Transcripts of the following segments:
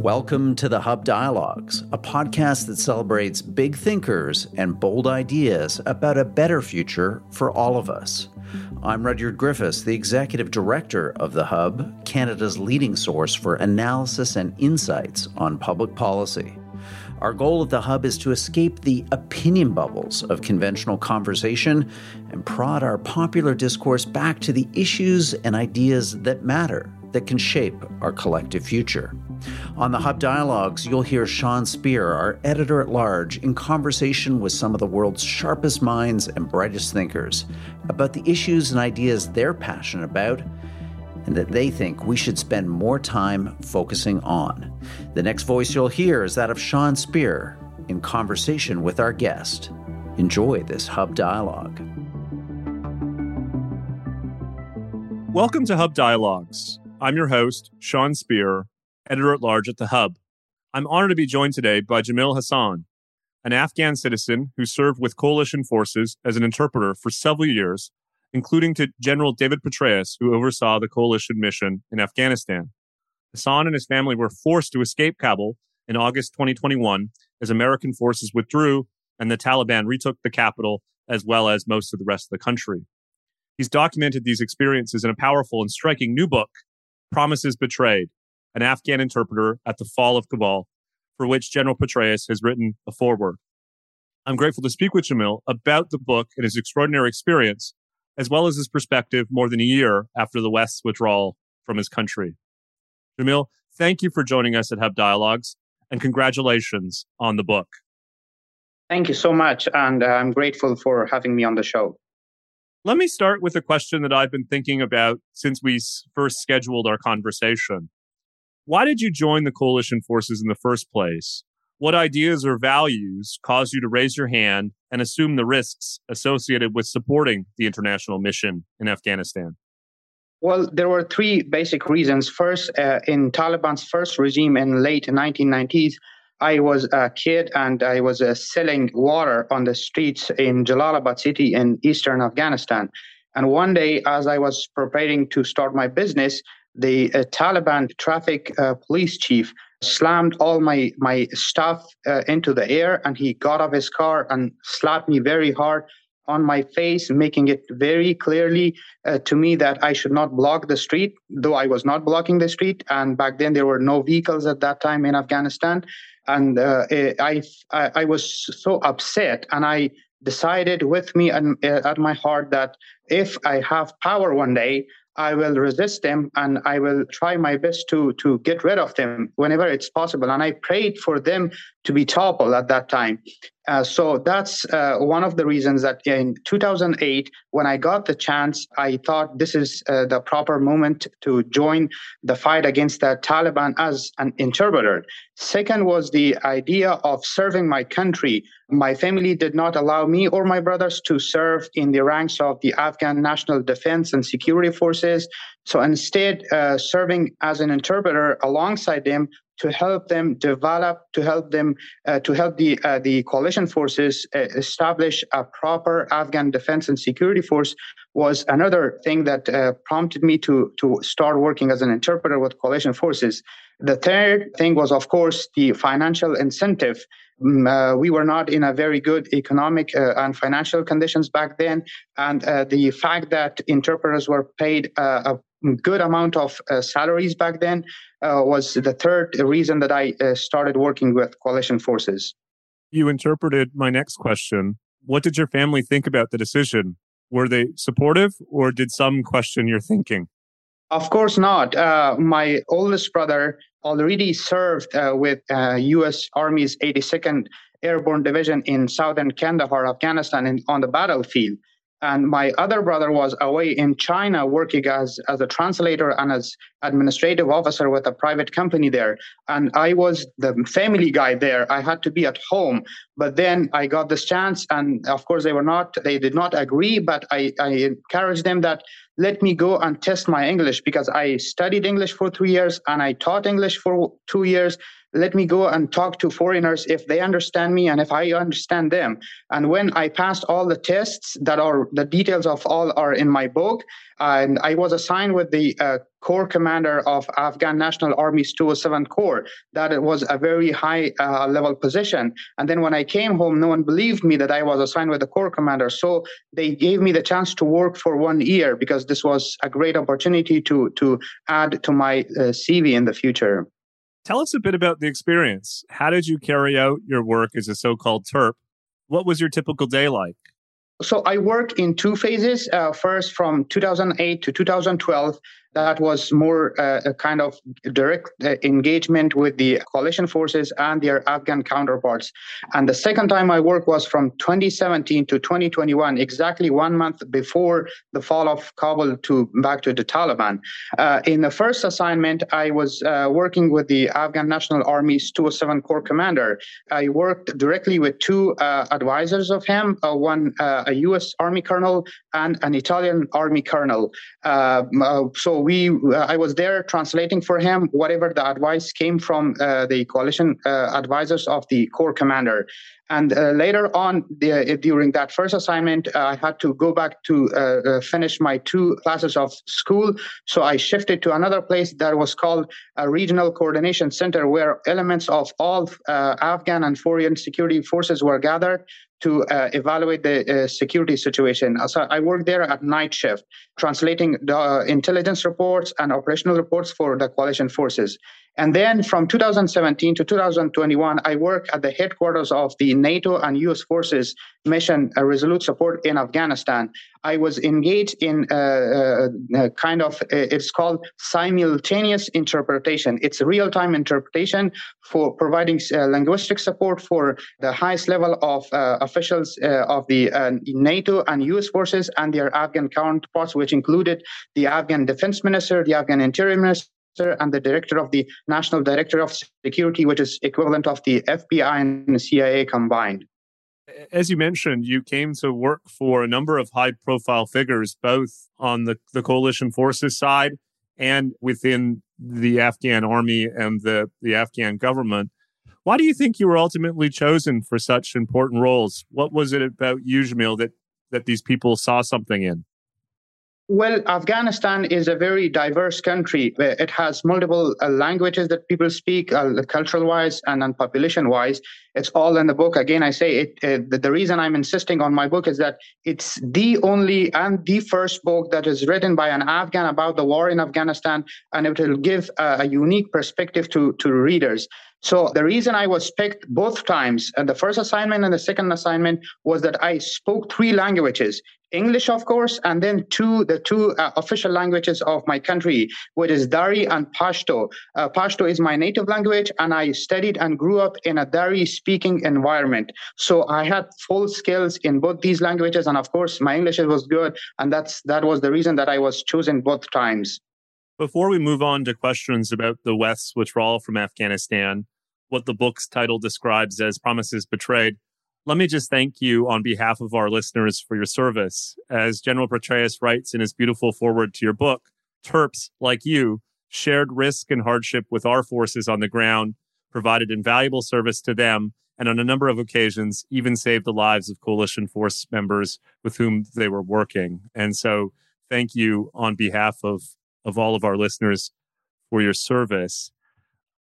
Welcome to the Hub Dialogues, a podcast that celebrates big thinkers and bold ideas about a better future for all of us. I'm Rudyard Griffiths, the Executive Director of the Hub, Canada's leading source for analysis and insights on public policy. Our goal at the Hub is to escape the opinion bubbles of conventional conversation and prod our popular discourse back to the issues and ideas that matter, that can shape our collective future. On the Hub Dialogues, you'll hear Sean Speer, our editor at large, in conversation with some of the world's sharpest minds and brightest thinkers about the issues and ideas they're passionate about and that they think we should spend more time focusing on. The next voice you'll hear is that of Sean Speer in conversation with our guest. Enjoy this Hub Dialogue. Welcome to Hub Dialogues. I'm your host, Sean Speer, editor at large at The Hub. I'm honored to be joined today by Jamil Hassan, an Afghan citizen who served with coalition forces as an interpreter for several years, including to General David Petraeus, who oversaw the coalition mission in Afghanistan. Hassan and his family were forced to escape Kabul in August 2021 as American forces withdrew and the Taliban retook the capital as well as most of the rest of the country. He's documented these experiences in a powerful and striking new book, Promises Betrayed an Afghan interpreter at the fall of Kabul, for which General Petraeus has written a foreword. I'm grateful to speak with Jamil about the book and his extraordinary experience, as well as his perspective more than a year after the West's withdrawal from his country. Jamil, thank you for joining us at Hub Dialogues, and congratulations on the book. Thank you so much, and uh, I'm grateful for having me on the show. Let me start with a question that I've been thinking about since we first scheduled our conversation. Why did you join the coalition forces in the first place? What ideas or values cause you to raise your hand and assume the risks associated with supporting the international mission in Afghanistan? Well, there were three basic reasons. First, uh, in Taliban's first regime in late 1990s, I was a kid and I was uh, selling water on the streets in Jalalabad city in eastern Afghanistan. And one day, as I was preparing to start my business, the uh, Taliban traffic uh, police chief slammed all my my stuff uh, into the air, and he got off his car and slapped me very hard on my face, making it very clearly uh, to me that I should not block the street, though I was not blocking the street. And back then, there were no vehicles at that time in Afghanistan. And uh, I, I, I was so upset, and I decided with me and uh, at my heart that if I have power one day, I will resist them and I will try my best to to get rid of them whenever it's possible. And I prayed for them to be toppled at that time. Uh, so that's uh, one of the reasons that in 2008, when I got the chance, I thought this is uh, the proper moment to join the fight against the Taliban as an interpreter. Second was the idea of serving my country. My family did not allow me or my brothers to serve in the ranks of the Afghan National Defense and Security Forces. So instead, uh, serving as an interpreter alongside them to help them develop, to help them, uh, to help the uh, the coalition forces uh, establish a proper Afghan defense and security force was another thing that uh, prompted me to to start working as an interpreter with coalition forces. The third thing was, of course, the financial incentive. Mm, uh, we were not in a very good economic uh, and financial conditions back then, and the fact that interpreters were paid a good amount of uh, salaries back then uh, was the third reason that I uh, started working with coalition forces. You interpreted my next question. What did your family think about the decision? Were they supportive or did some question your thinking? Of course not. Uh, my oldest brother already served uh, with U.S. Uh, Army's 82nd Airborne Division in southern Kandahar, Afghanistan, in, on the battlefield and my other brother was away in China working as, as a translator and as administrative officer with a private company there. And I was the family guy there. I had to be at home. But then I got this chance, and of course they were not, they did not agree, but I, I encouraged them that let me go and test my English because I studied English for three years and I taught English for two years let me go and talk to foreigners if they understand me and if I understand them. And when I passed all the tests that are the details of all are in my book, and I was assigned with the uh, Corps commander of Afghan National Army's 207 Corps. That was a very high uh, level position. And then when I came home, no one believed me that I was assigned with the Corps commander. So they gave me the chance to work for one year because this was a great opportunity to to add to my uh, CV in the future. Tell us a bit about the experience. How did you carry out your work as a so-called TERP? What was your typical day like? So I work in two phases. Uh, first, from 2008 to 2012, that was more uh, a kind of direct uh, engagement with the coalition forces and their Afghan counterparts. And the second time I worked was from 2017 to 2021, exactly one month before the fall of Kabul to back to the Taliban. Uh, in the first assignment, I was uh, working with the Afghan National Army's 207 Corps commander. I worked directly with two uh, advisors of him, uh, one a U.S. Army colonel and an Italian Army colonel. so we uh, I was there translating for him whatever the advice came from uh, the coalition uh, advisors of the Corps commander. And later on, the, during that first assignment, I had to go back to finish my two classes of school. So I shifted to another place that was called a regional coordination center, where elements of all Afghan and foreign security forces were gathered to uh, evaluate the uh, security situation. So I worked there at night shift, translating the uh, intelligence reports and operational reports for the coalition forces. And then from 2017 to 2021, I worked at the headquarters of the NATO and US forces mission uh, resolute support in Afghanistan. I was engaged in uh, uh, uh kind of, uh, it's called simultaneous interpretation. It's real time interpretation for providing uh, linguistic support for the highest level of officials of the NATO and US forces and their Afghan counterparts, which included the Afghan defense minister, the Afghan interior minister and the director of the National Director of Security, which is equivalent of the FBI and the CIA combined. As you mentioned, you came to work for a number of high profile figures, both on the, the coalition forces side and within the Afghan army and the, the Afghan government. Why do you think you were ultimately chosen for such important roles? What was it about you, Jamil, that, that these people saw something in? Well, Afghanistan is a very diverse country. It has multiple uh, languages that people speak, uh, cultural wise and, and population wise. It's all in the book. Again, I say it. Uh, the, the, reason I'm insisting on my book is that it's the only and the first book that is written by an Afghan about the war in Afghanistan, and it will give a, a unique perspective to to readers. So the reason I was picked both times, and the first assignment and the second assignment, was that I spoke three languages. English, of course, and then two the two uh, official languages of my country, which is Dari and Pashto. Uh, Pashto is my native language, and I studied and grew up in a Dari-speaking environment. So I had full skills in both these languages, and of course, my English was good, and that's that was the reason that I was chosen both times. Before we move on to questions about the West's withdrawal from Afghanistan, what the book's title describes as promises betrayed, let me just thank you on behalf of our listeners for your service. As General Petraeus writes in his beautiful foreword to your book, Terps, like you, shared risk and hardship with our forces on the ground, provided invaluable service to them, and on a number of occasions even saved the lives of coalition force members with whom they were working. And so thank you on behalf of, of all of our listeners for your service.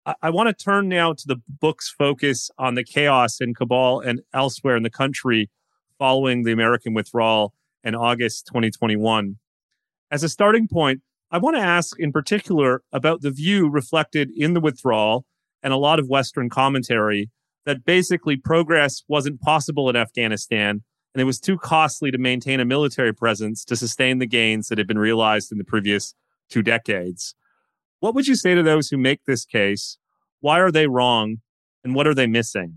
I, want to turn now to the book's focus on the chaos in Kabul and elsewhere in the country following the American withdrawal in August 2021. As a starting point, I want to ask in particular about the view reflected in the withdrawal and a lot of Western commentary that basically progress wasn't possible in Afghanistan and it was too costly to maintain a military presence to sustain the gains that had been realized in the previous two decades. What would you say to those who make this case? Why are they wrong? And what are they missing?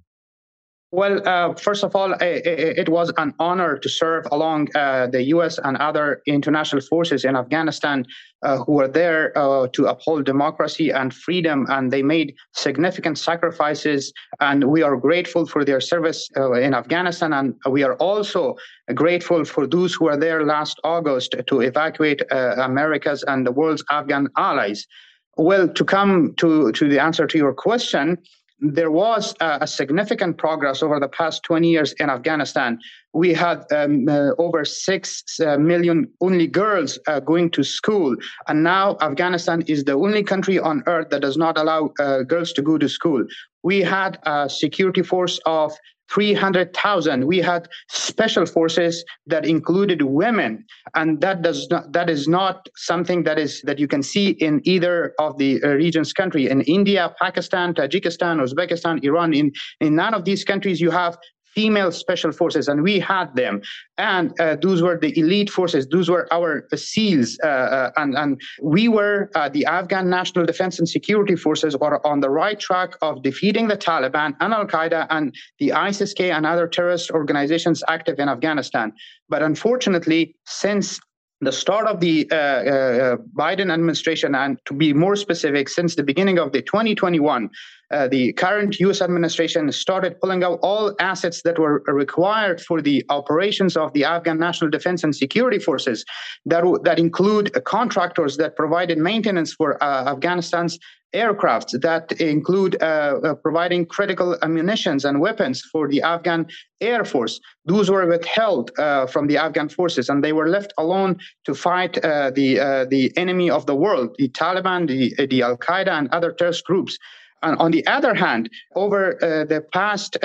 Well, uh, first of all, it, it, was an honor to serve along uh, the U.S. and other international forces in Afghanistan uh, who were there uh, to uphold democracy and freedom, and they made significant sacrifices. And we are grateful for their service uh, in Afghanistan, and we are also grateful for those who were there last August to evacuate uh, America's and the world's Afghan allies. Well, to come to, to the answer to your question, there was a, a, significant progress over the past 20 years in Afghanistan. We had um, uh, over 6 uh, million only girls uh, going to school. And now Afghanistan is the only country on earth that does not allow uh, girls to go to school. We had a security force of 300,000. We had special forces that included women, and that does not that is not something that is that you can see in either of the uh, regions country. In India, Pakistan, Tajikistan, Uzbekistan, Iran, in in none of these countries you have female special forces, and we had them. And uh, those were the elite forces. Those were our SEALs, uh, uh, and and we were the Afghan National Defense and Security Forces were on the right track of defeating the Taliban and Al Qaeda and the ISIS-K and other terrorist organizations active in Afghanistan. But unfortunately, since the start of the uh, uh, Biden administration, and to be more specific, since the beginning of the 2021, uh, the current U.S. administration started pulling out all assets that were required for the operations of the Afghan National Defense and Security Forces, that that include contractors that provided maintenance for uh, Afghanistan's aircrafts that include uh, uh, providing critical ammunitions and weapons for the Afghan Air Force. Those were withheld uh, from the Afghan forces, and they were left alone to fight uh, the uh, the enemy of the world, the Taliban, the, the Al Qaeda, and other terrorist groups. And on the other hand, over uh, the past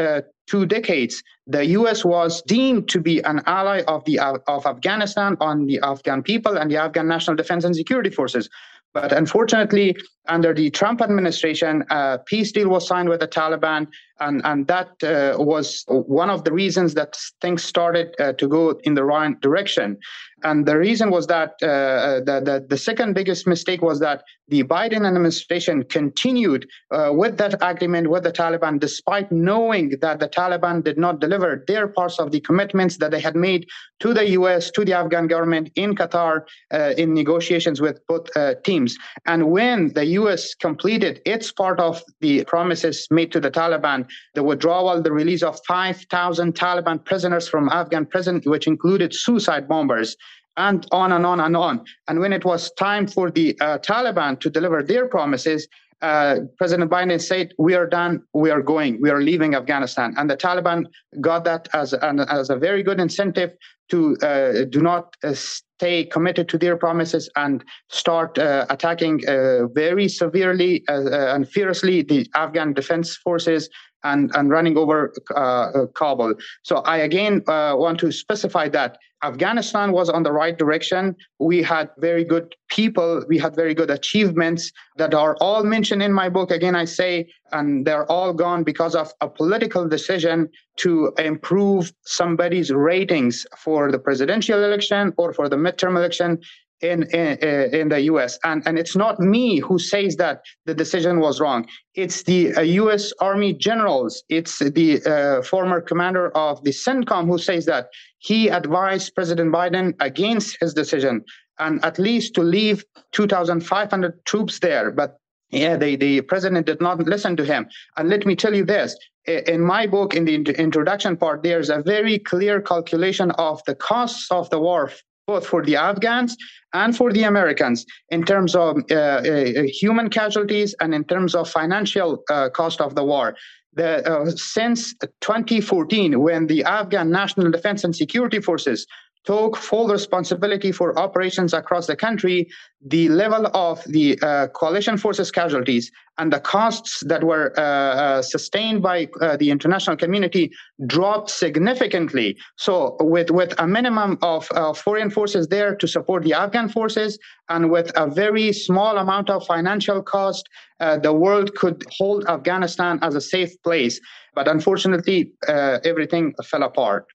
two decades, the U.S. was deemed to be an ally of the of Afghanistan on the Afghan people and the Afghan National Defense and Security Forces. But unfortunately, under the Trump administration, a peace deal was signed with the Taliban, and, and that uh, was one of the reasons that things started uh, to go in the right direction. And the reason was that uh, the, the, the, second biggest mistake was that the Biden administration continued uh, with that agreement with the Taliban, despite knowing that the Taliban did not deliver their parts of the commitments that they had made to the US, to the Afghan government in Qatar uh, in negotiations with both uh, teams. And when the US completed its part of the promises made to the Taliban, the withdrawal, the release of 5,000 Taliban prisoners from Afghan prison, which included suicide bombers, and on and on and on. And when it was time for the uh, Taliban to deliver their promises, uh, President Biden said, "We are done. We are going. We are leaving Afghanistan." And the Taliban got that as an, as a very good incentive to uh, do not uh, stay committed to their promises and start uh, attacking uh, very severely and fiercely the Afghan defense forces and, and running over uh, uh, Kabul. So I again uh, want to specify that Afghanistan was on the right direction. We had very good people. We had very good achievements that are all mentioned in my book. Again, I say, and they're all gone because of a political decision to improve somebody's ratings for the presidential election or for the midterm election in, in, in the US. And, and it's not me who says that the decision was wrong. It's the uh, US Army generals. It's the uh, former commander of the CENTCOM who says that he advised President Biden against his decision and at least to leave 2,500 troops there. But yeah, the, the president did not listen to him. And let me tell you this in my book, in the introduction part, there's a very clear calculation of the costs of the war both for the Afghans and for the Americans in terms of uh, uh, human casualties and in terms of financial uh, cost of the war. The, uh, since 2014, when the Afghan National Defense and Security Forces took full responsibility for operations across the country, the level of the uh, coalition forces casualties and the costs that were uh, uh, sustained by uh, the international community dropped significantly. So, with, with a minimum of uh, foreign forces there to support the Afghan forces, and with a very small amount of financial cost, uh, the world could hold Afghanistan as a safe place. But unfortunately, everything fell apart.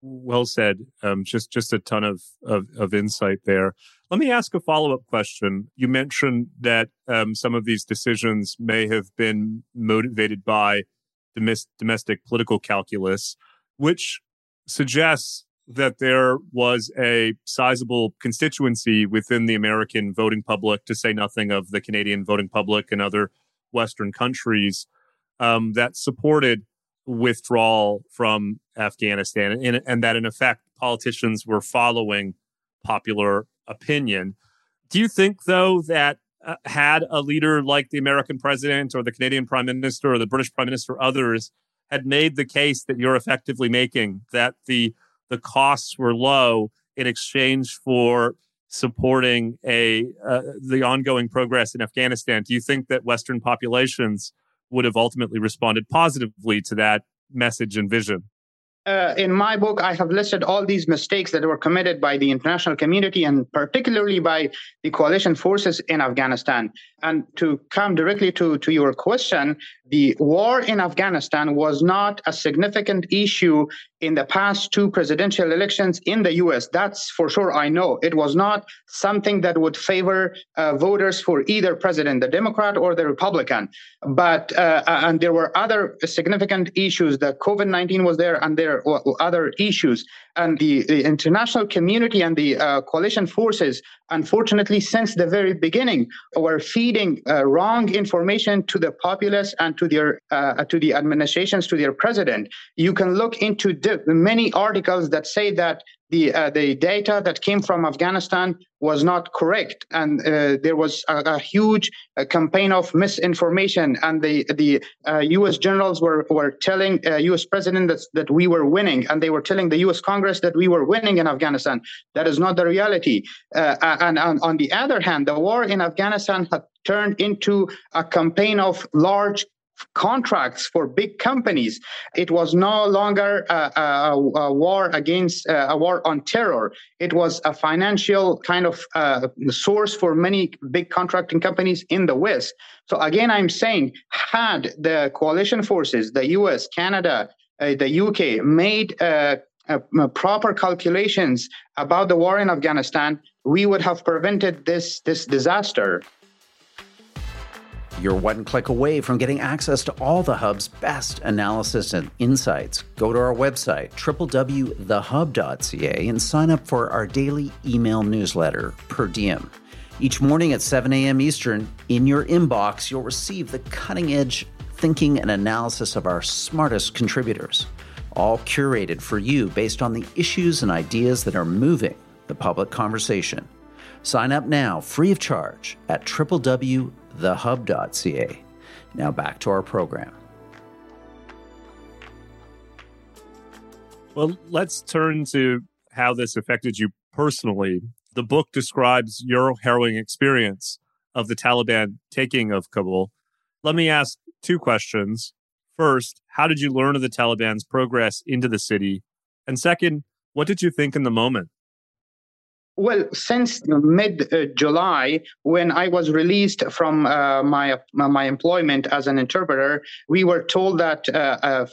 Well said. Um, just just a ton of, of, of insight there. Let me ask a follow up question. You mentioned that um, some of these decisions may have been motivated by domestic political calculus, which suggests that there was a sizable constituency within the American voting public, to say nothing of the Canadian voting public and other Western countries, um, that supported withdrawal from Afghanistan, and, and that in effect politicians were following popular opinion. Do you think, though, that uh, had a leader like the American president or the Canadian prime minister or the British prime minister, others had made the case that you're effectively making that the the costs were low in exchange for supporting a uh, the ongoing progress in Afghanistan. Do you think that Western populations would have ultimately responded positively to that message and vision? Uh, in my book, I have listed all these mistakes that were committed by the international community and particularly by the coalition forces in Afghanistan. And to come directly to, to your question, the war in Afghanistan was not a significant issue in the past two presidential elections in the US. That's for sure, I know. It was not something that would favor uh, voters for either president, the Democrat or the Republican. But, uh, and there were other significant issues. The COVID 19 was there, and there were other issues and the, the international community and the uh, coalition forces, unfortunately, since the very beginning, were feeding uh, wrong information to the populace and to their uh, to the administrations, to their president. You can look into the many articles that say that the uh, the data that came from Afghanistan was not correct, and uh, there was a, a huge uh, campaign of misinformation. And the the U.S. Uh, generals were were telling U.S. Uh, president that that we were winning, and they were telling the U.S. Congress that we were winning in Afghanistan. That is not the reality. Uh, and, and on the other hand, the war in Afghanistan had turned into a campaign of large contracts for big companies. It was no longer a, a, a war against uh, a war on terror. It was a financial kind of uh, source for many big contracting companies in the West. So again, I'm saying, had the coalition forces, the U.S., Canada, uh, the UK, made uh, uh, Uh, uh, proper calculations about the war in Afghanistan, we would have prevented this this disaster. You're one click away from getting access to all the Hub's best analysis and insights. Go to our website, www.thehub.ca, and sign up for our daily email newsletter, Per Diem. Each morning at 7 a.m. Eastern, in your inbox, you'll receive the cutting edge thinking and analysis of our smartest contributors, all curated for you based on the issues and ideas that are moving the public conversation. Sign up now, free of charge, at www thehub.ca. Now back to our program. Well, let's turn to how this affected you personally. The book describes your harrowing experience of the Taliban taking of Kabul. Let me ask two questions. First, how did you learn of the Taliban's progress into the city? And second, what did you think in the moment? Well, since mid July, when I was released from uh, my my employment as an interpreter, we were told that uh, uh,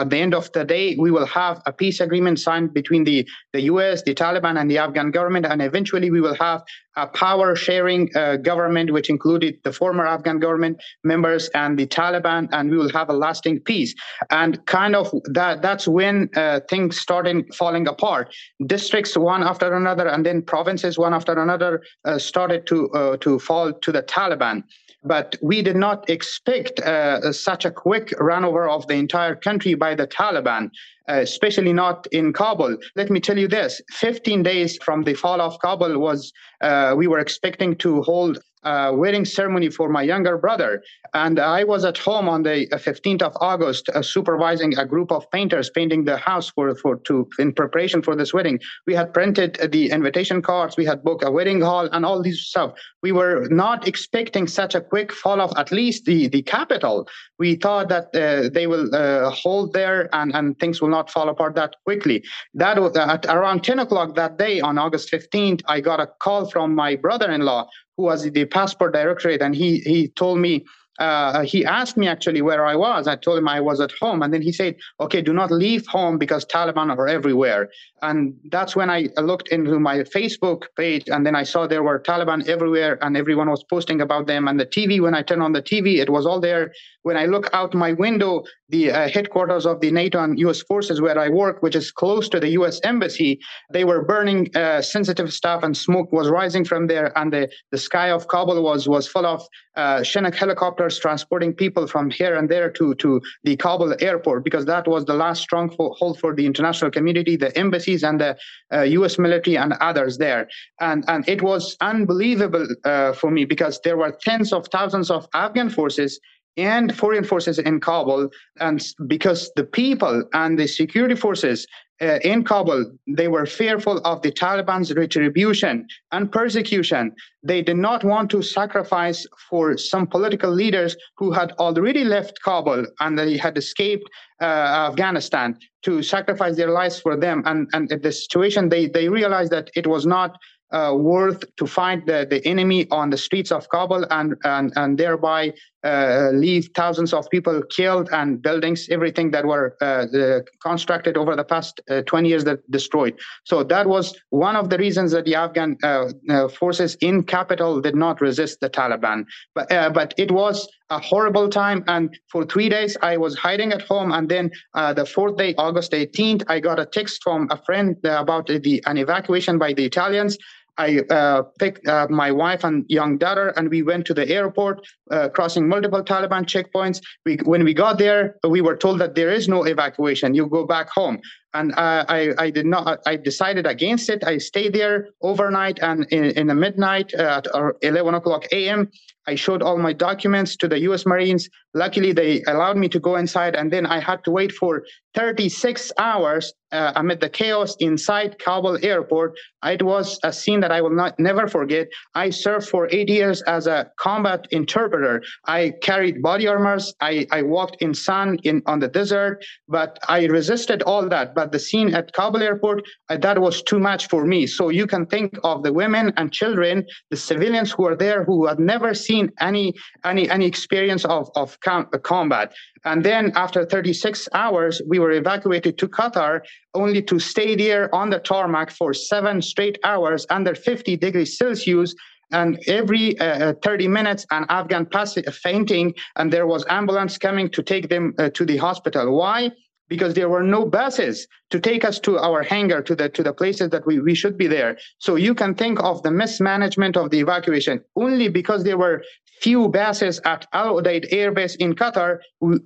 at the end of the day, we will have a peace agreement signed between the, the U.S., the Taliban, and the Afghan government, and eventually we will have a power sharing uh, government, which included the former Afghan government members and the Taliban, and we will have a lasting peace. And kind of that that's when uh, things started falling apart. Districts one after another, and then provinces one after another uh, started to uh, to fall to the Taliban. But we did not expect uh, such a quick runover of the entire country by the Taliban. Uh, especially not in Kabul. Let me tell you this 15 days from the fall of Kabul was uh, we were expecting to hold a wedding ceremony for my younger brother. And I was at home on the 15th uh, of August, uh, supervising a group of painters painting the house for, for to in preparation for this wedding. We had printed the invitation cards, we had booked a wedding hall, and all this stuff. We were not expecting such a quick fall of at least the the capital. We thought that uh, they will uh, hold there and and things will not fall apart that quickly. That was at around 10 o'clock that day on August 15th. I got a call from my brother-in-law who was the passport directorate, and he he told me uh, he asked me actually where I was. I told him I was at home, and then he said, "Okay, do not leave home because Taliban are everywhere." And that's when I looked into my Facebook page, and then I saw there were Taliban everywhere, and everyone was posting about them. And the TV, when I turned on the TV, it was all there. When I look out my window, the uh, headquarters of the NATO and US forces where I work, which is close to the US embassy. They were burning uh, sensitive stuff and smoke was rising from there. And the, the sky of Kabul was, was full of uh, Chinook helicopters transporting people from here and there to, to the Kabul airport because that was the last stronghold for the international community, the embassies and the US uh, military and others there. And, and it was unbelievable uh, for me because there were tens of thousands of Afghan forces and foreign forces in Kabul. And because the people and the security forces uh, in Kabul, they were fearful of the Taliban's retribution and persecution. They did not want to sacrifice for some political leaders who had already left Kabul and they had escaped uh, Afghanistan to sacrifice their lives for them. And, and the situation, they, they realized that it was not uh, worth to fight the, the enemy on the streets of Kabul and, and, and thereby uh, leave thousands of people killed and buildings, everything that were uh, constructed over the past uh, 20 years that destroyed. So that was one of the reasons that the Afghan uh, uh, forces in capital did not resist the Taliban. But, but it was a horrible time. And for three days, I was hiding at home. And then the fourth day, August 18th, I got a text from a friend about the, an evacuation by the Italians. I uh, picked uh, my wife and young daughter, and we went to the airport, uh, crossing multiple Taliban checkpoints. We, when we got there, we were told that there is no evacuation. You go back home. And uh, I, I did not. I decided against it. I stayed there overnight, and in, in the midnight uh, at 11 o'clock a.m., I showed all my documents to the U.S. Marines. Luckily, they allowed me to go inside, and then I had to wait for 36 hours uh, amid the chaos inside Kabul airport. It was a scene that I will not never forget. I served for eight years as a combat interpreter. I carried body armors. I, I walked in sun in on the desert, but I resisted all that. But the scene at Kabul airport, uh, that was too much for me. So you can think of the women and children, the civilians who are there who had never seen any any any experience of of com- combat. And then after 36 hours, we were evacuated to Qatar, only to stay there on the tarmac for seven straight hours under 50 degrees Celsius. And every uh, 30 minutes, an Afghan pass fainting, and there was ambulance coming to take them uh, to the hospital. Why? Because there were no buses to take us to our hangar to the to the places that we, we should be there so you can think of the mismanagement of the evacuation only because there were few bases at Al Udeid Air Base in Qatar.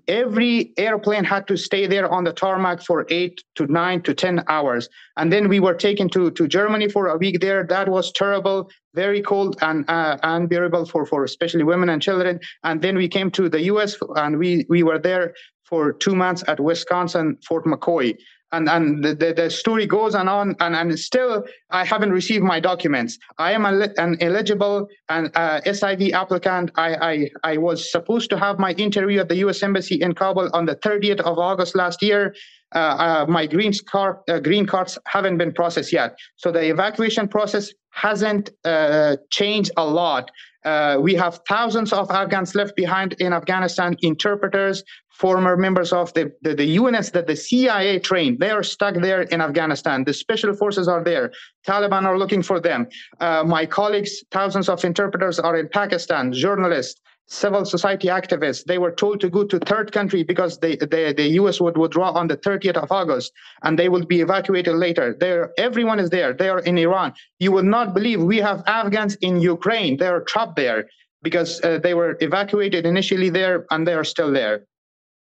Every airplane had to stay there on the tarmac for eight to nine to 10 hours. And then we were taken to, to Germany for a week there. That was terrible, very cold and uh, unbearable for, for especially women and children. And then we came to the US and we, we were there for two months at Wisconsin, Fort McCoy. And and the, the, the, story goes on on and, and still i haven't received my documents. I am a, an eligible and uh, siv applicant. I, I i was supposed to have my interview at the u.s embassy in kabul on the 30th of august last year. Uh, uh, my green card uh, green cards haven't been processed yet. So the evacuation process hasn't uh, changed a lot uh, we have thousands of Afghans left behind in Afghanistan, interpreters, former members of the, the, the units that the CIA trained. They are stuck there in Afghanistan. The special forces are there. Taliban are looking for them. Uh, my colleagues, thousands of interpreters are in Pakistan, journalists, civil society activists. They were told to go to third country because they, they, the U.S. would withdraw on the 30th of August, and they will be evacuated later. There, everyone is there. They are in Iran. You will not believe we have Afghans in Ukraine. They are trapped there because uh, they were evacuated initially there, and they are still there.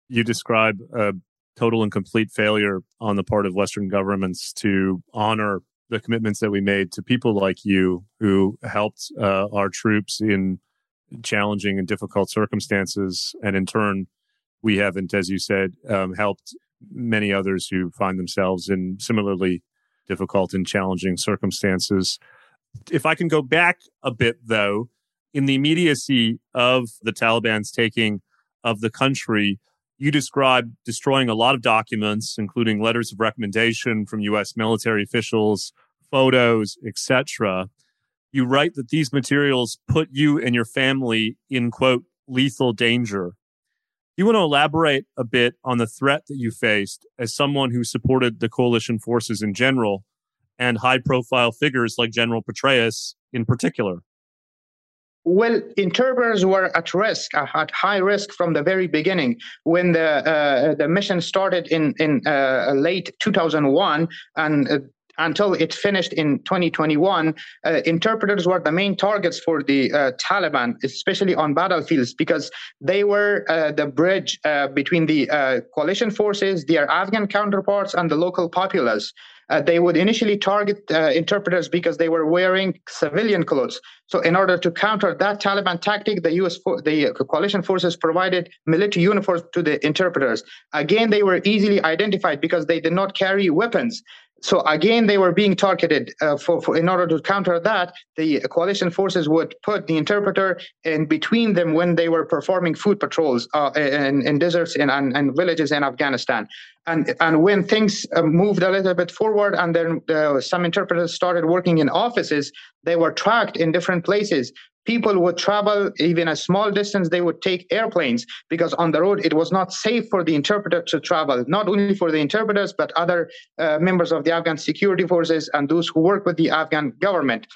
You describe a total and complete failure on the part of Western governments to honor the commitments that we made to people like you who helped uh, our troops in challenging and difficult circumstances. And in turn, we haven't, as you said, um, helped many others who find themselves in similarly difficult and challenging circumstances. If I can go back a bit, though, in the immediacy of the Taliban's taking of the country, you described destroying a lot of documents, including letters of recommendation from U.S. military officials, photos, etc you write that these materials put you and your family in quote lethal danger. You want to elaborate a bit on the threat that you faced as someone who supported the coalition forces in general and high profile figures like General Petraeus in particular. Well, interpreters were at risk, uh, at high risk from the very beginning. When the uh, the mission started in in uh, late 2001 and uh, until it finished in 2021, uh, interpreters were the main targets for the uh, Taliban, especially on battlefields, because they were uh, the bridge uh, between the uh, coalition forces, their Afghan counterparts, and the local populace. Uh, they would initially target interpreters because they were wearing civilian clothes. So, in order to counter that Taliban tactic, the U.S. The coalition forces provided military uniforms to the interpreters. Again, they were easily identified because they did not carry weapons. So again, they were being targeted. Uh, for, for, in order to counter that, the coalition forces would put the interpreter in between them when they were performing food patrols uh, in, in deserts and, villages in Afghanistan and and when things uh, moved a little bit forward and then uh, some interpreters started working in offices they were tracked in different places people would travel even a small distance they would take airplanes because on the road it was not safe for the interpreter to travel not only for the interpreters but other uh, members of the afghan security forces and those who work with the afghan government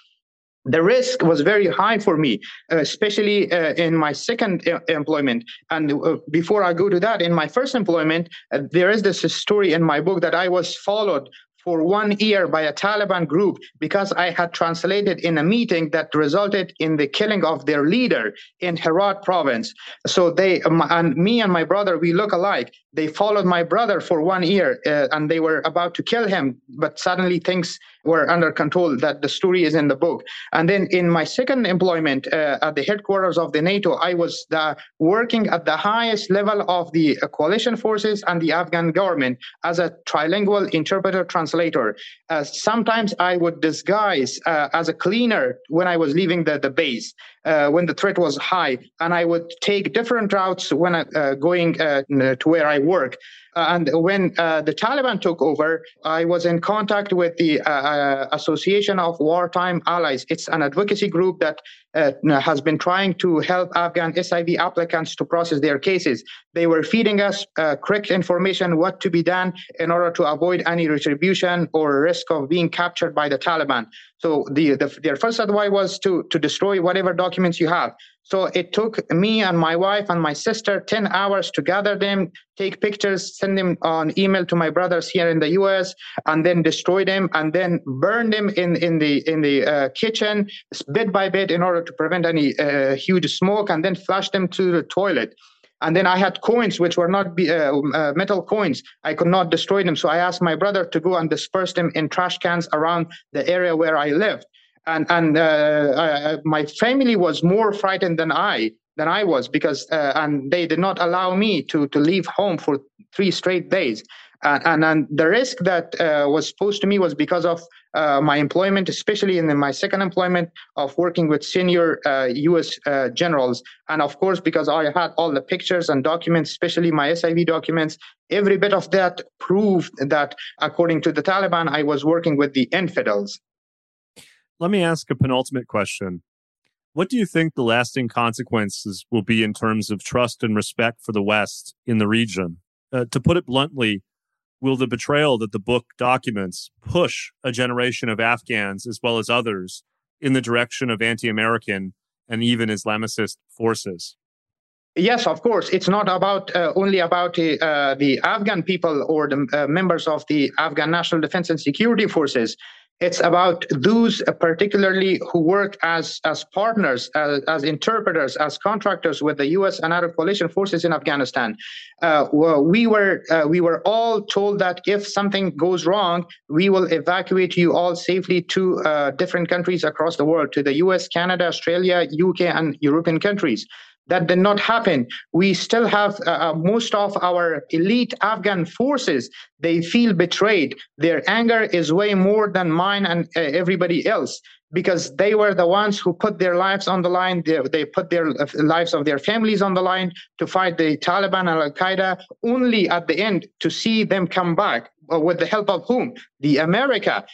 the risk was very high for me, uh, especially uh, in my second uh, employment. And uh, before I go to that, in my first employment, uh, there is this story in my book that I was followed for one year by a Taliban group because I had translated in a meeting that resulted in the killing of their leader in Herat province. So they um, and me and my brother we look alike. They followed my brother for one year uh, and they were about to kill him, but suddenly things were under control. That the story is in the book. And then in my second employment uh, at the headquarters of the NATO, I was the, working at the highest level of the uh, coalition forces and the Afghan government as a trilingual interpreter translator. Uh, sometimes I would disguise uh, as a cleaner when I was leaving the, the base uh, when the threat was high, and I would take different routes when uh, going uh, to where I work. Uh, and when uh, the Taliban took over, I was in contact with the uh, Association of Wartime Allies. It's an advocacy group that has been trying to help Afghan SIV applicants to process their cases. They were feeding us correct information, what to be done in order to avoid any retribution or risk of being captured by the Taliban. So the, the, their first advice was to, to destroy whatever documents you have. So it took me and my wife and my sister 10 hours to gather them, take pictures, send them on email to my brothers here in the US, and then destroy them and then burn them in, in the, in the uh, kitchen bit by bit in order to prevent any uh, huge smoke and then flush them to the toilet. And then I had coins which were not be, uh, uh, metal coins. I could not destroy them. So I asked my brother to go and disperse them in trash cans around the area where I lived and and uh, my family was more frightened than I than I was because uh, and they did not allow me to to leave home for three straight days. And, and, and the risk that uh, was posed to me was because of uh, my employment, especially in my second employment of working with senior U.S. Uh, generals, and of course because I had all the pictures and documents, especially my SIV documents. Every bit of that proved that, according to the Taliban, I was working with the infidels. Let me ask a penultimate question. What do you think the lasting consequences will be in terms of trust and respect for the West in the region? Uh, to put it bluntly, will the betrayal that the book documents push a generation of Afghans as well as others in the direction of anti American and even Islamicist forces? Yes, of course. It's not about uh, only about uh, the Afghan people or the uh, members of the Afghan National Defense and Security Forces. It's about those uh, particularly who work as, as partners, as, as interpreters, as contractors with the U.S. and other coalition forces in Afghanistan. Uh, we were uh, we were all told that if something goes wrong, we will evacuate you all safely to uh, different countries across the world, to the U.S., Canada, Australia, UK, and European countries. That did not happen. We still have uh, uh, most of our elite Afghan forces. They feel betrayed. Their anger is way more than mine and uh, everybody else because they were the ones who put their lives on the line. They, they put their uh, lives of their families on the line to fight the Taliban and Al Qaeda, only at the end to see them come back. Uh, with the help of whom? The America.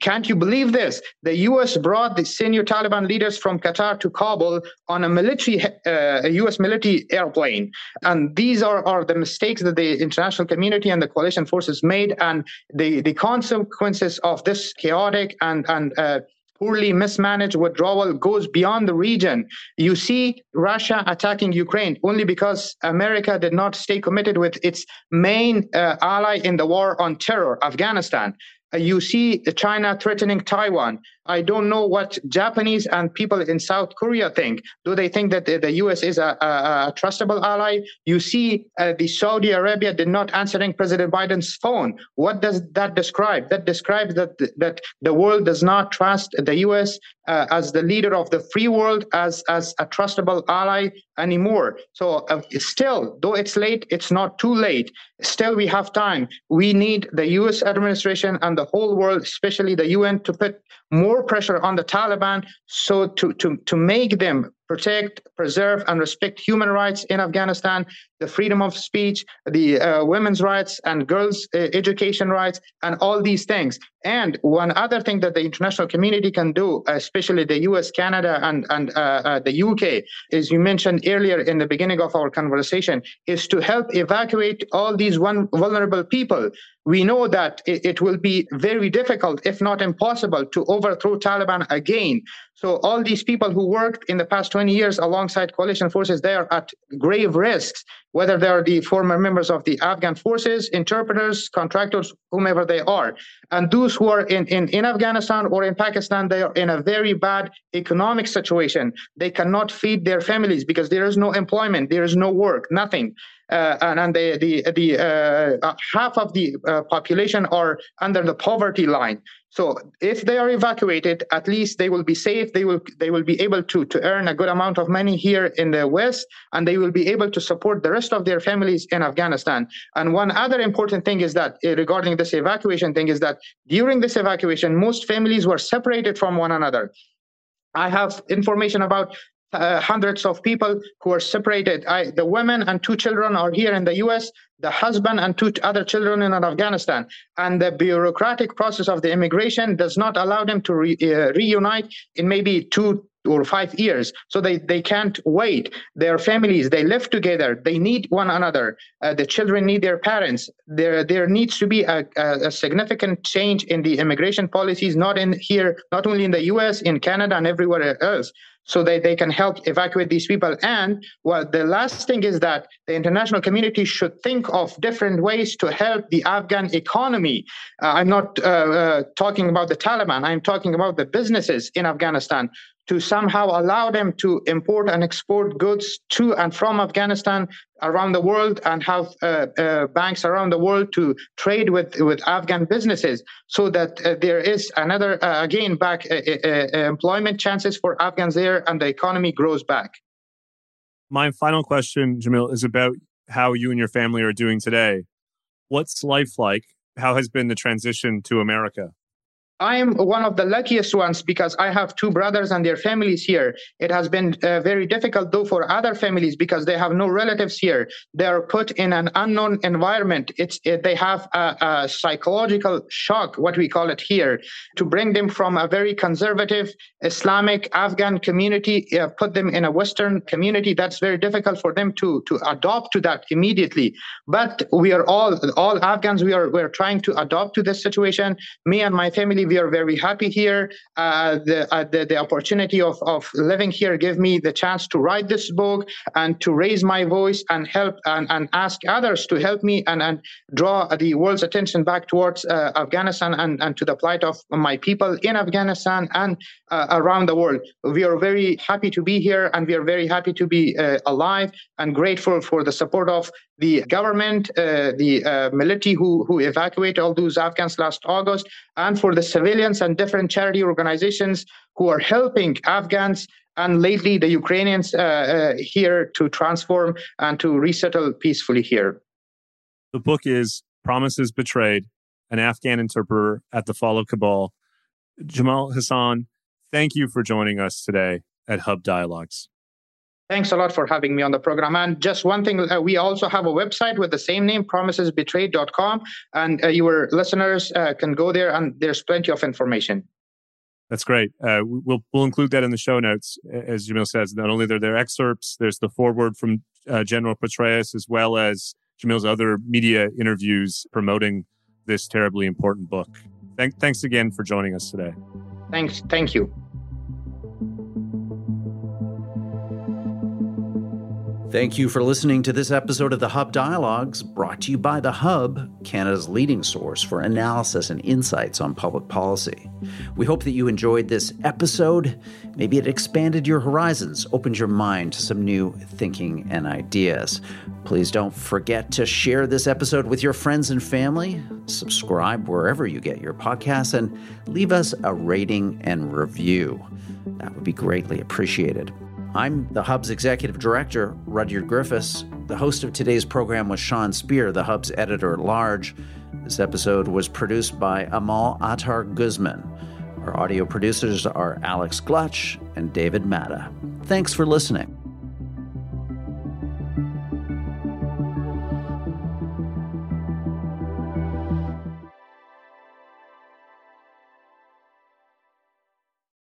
Can't you believe this? The U.S. brought the senior Taliban leaders from Qatar to Kabul on a military, uh, a U.S. military airplane, and these are, are the mistakes that the international community and the coalition forces made, and the the consequences of this chaotic and and uh, poorly mismanaged withdrawal goes beyond the region. You see Russia attacking Ukraine only because America did not stay committed with its main uh, ally in the war on terror, Afghanistan. Uh, you see China threatening Taiwan. I don't know what Japanese and people in South Korea think. Do they think that the, U.S. is a, a, a, trustable ally? You see, uh, the Saudi Arabia did not answering President Biden's phone. What does that describe? That describes that that the world does not trust the U.S. Uh, as the leader of the free world, as as a trustable ally anymore. So uh, still, though it's late, it's not too late. Still, we have time. We need the U.S. administration and the whole world, especially the UN, to put more pressure on the Taliban so to, to, to make them protect, preserve, and respect human rights in Afghanistan, the freedom of speech, the uh, women's rights and girls' uh, education rights, and all these things. And one other thing that the international community can do, especially the US, Canada, and, and uh, uh the UK, as you mentioned earlier in the beginning of our conversation, is to help evacuate all these one vulnerable people. We know that it, will be very difficult, if not impossible, to overthrow Taliban again. So all these people who worked in the past 20 years alongside coalition forces, they are at grave risks, whether they are the former members of the Afghan forces, interpreters, contractors, whomever they are. And those who are in, in, in Afghanistan or in Pakistan, they are in a very bad economic situation. They cannot feed their families because there is no employment, there is no work, nothing. Uh, and, and the the the uh, half of the uh, population are under the poverty line. So if they are evacuated, at least they will be safe. They will they will be able to to earn a good amount of money here in the West, and they will be able to support the rest of their families in Afghanistan. And one other important thing is that uh, regarding this evacuation thing is that during this evacuation, most families were separated from one another. I have information about uh, hundreds of people who are separated. I, the women and two children are here in the US, the husband and two other children in Afghanistan. And the bureaucratic process of the immigration does not allow them to re, uh, reunite in maybe two or five years. So they, they can't wait. Their families, they live together. They need one another. Uh, the children need their parents. There, there needs to be a, a, a, significant change in the immigration policies, not in here, not only in the US, in Canada and everywhere else so that they can help evacuate these people. And well, the last thing is that the international community should think of different ways to help the Afghan economy. Uh, I'm not uh, uh, talking about the Taliban, I'm talking about the businesses in Afghanistan to somehow allow them to import and export goods to and from Afghanistan around the world and have uh, uh, banks around the world to trade with, with Afghan businesses so that uh, there is another, uh, again, back uh, uh, employment chances for Afghans there and the economy grows back. My final question, Jamil, is about how you and your family are doing today. What's life like? How has been the transition to America? I am one of the luckiest ones because I have two brothers and their families here. It has been uh, very difficult, though, for other families because they have no relatives here. They are put in an unknown environment. It's it, they have a, a, psychological shock, what we call it here, to bring them from a very conservative Islamic Afghan community, uh, put them in a Western community. That's very difficult for them to to adopt to that immediately. But we are all all Afghans. We are we are trying to adopt to this situation. Me and my family we are very happy here. Uh, the, uh, the, the opportunity of of living here gave me the chance to write this book and to raise my voice and help and, and ask others to help me and and draw the world's attention back towards uh, Afghanistan and and to the plight of my people in Afghanistan and uh, around the world. We are very happy to be here and we are very happy to be uh, alive and grateful for the support of the government, uh, the military who, who evacuated all those Afghans last August, and for the civilians and different charity organizations who are helping Afghans and lately the Ukrainians uh, uh, here to transform and to resettle peacefully here. The book is Promises Betrayed, an Afghan interpreter at the fall of Kabul. Jamil Hassan, thank you for joining us today at Hub Dialogues. Thanks a lot for having me on the program. And just one thing, uh, we also have a website with the same name, promisesbetrayed.com. And uh, your listeners uh, can go there and there's plenty of information. That's great. Uh, we'll we'll include that in the show notes, as Jamil says. Not only are there excerpts, there's the foreword from uh, General Petraeus, as well as Jamil's other media interviews promoting this terribly important book. Thank, thanks again for joining us today. Thanks. Thank you. Thank you for listening to this episode of the Hub Dialogues, brought to you by The Hub, Canada's leading source for analysis and insights on public policy. We hope that you enjoyed this episode. Maybe it expanded your horizons, opened your mind to some new thinking and ideas. Please don't forget to share this episode with your friends and family, subscribe wherever you get your podcasts, and leave us a rating and review. That would be greatly appreciated. I'm the Hub's executive director, Rudyard Griffiths. The host of today's program was Sean Speer, the Hub's editor at large. This episode was produced by Amal Attar Guzman. Our audio producers are Alex Glutch and David Matta. Thanks for listening.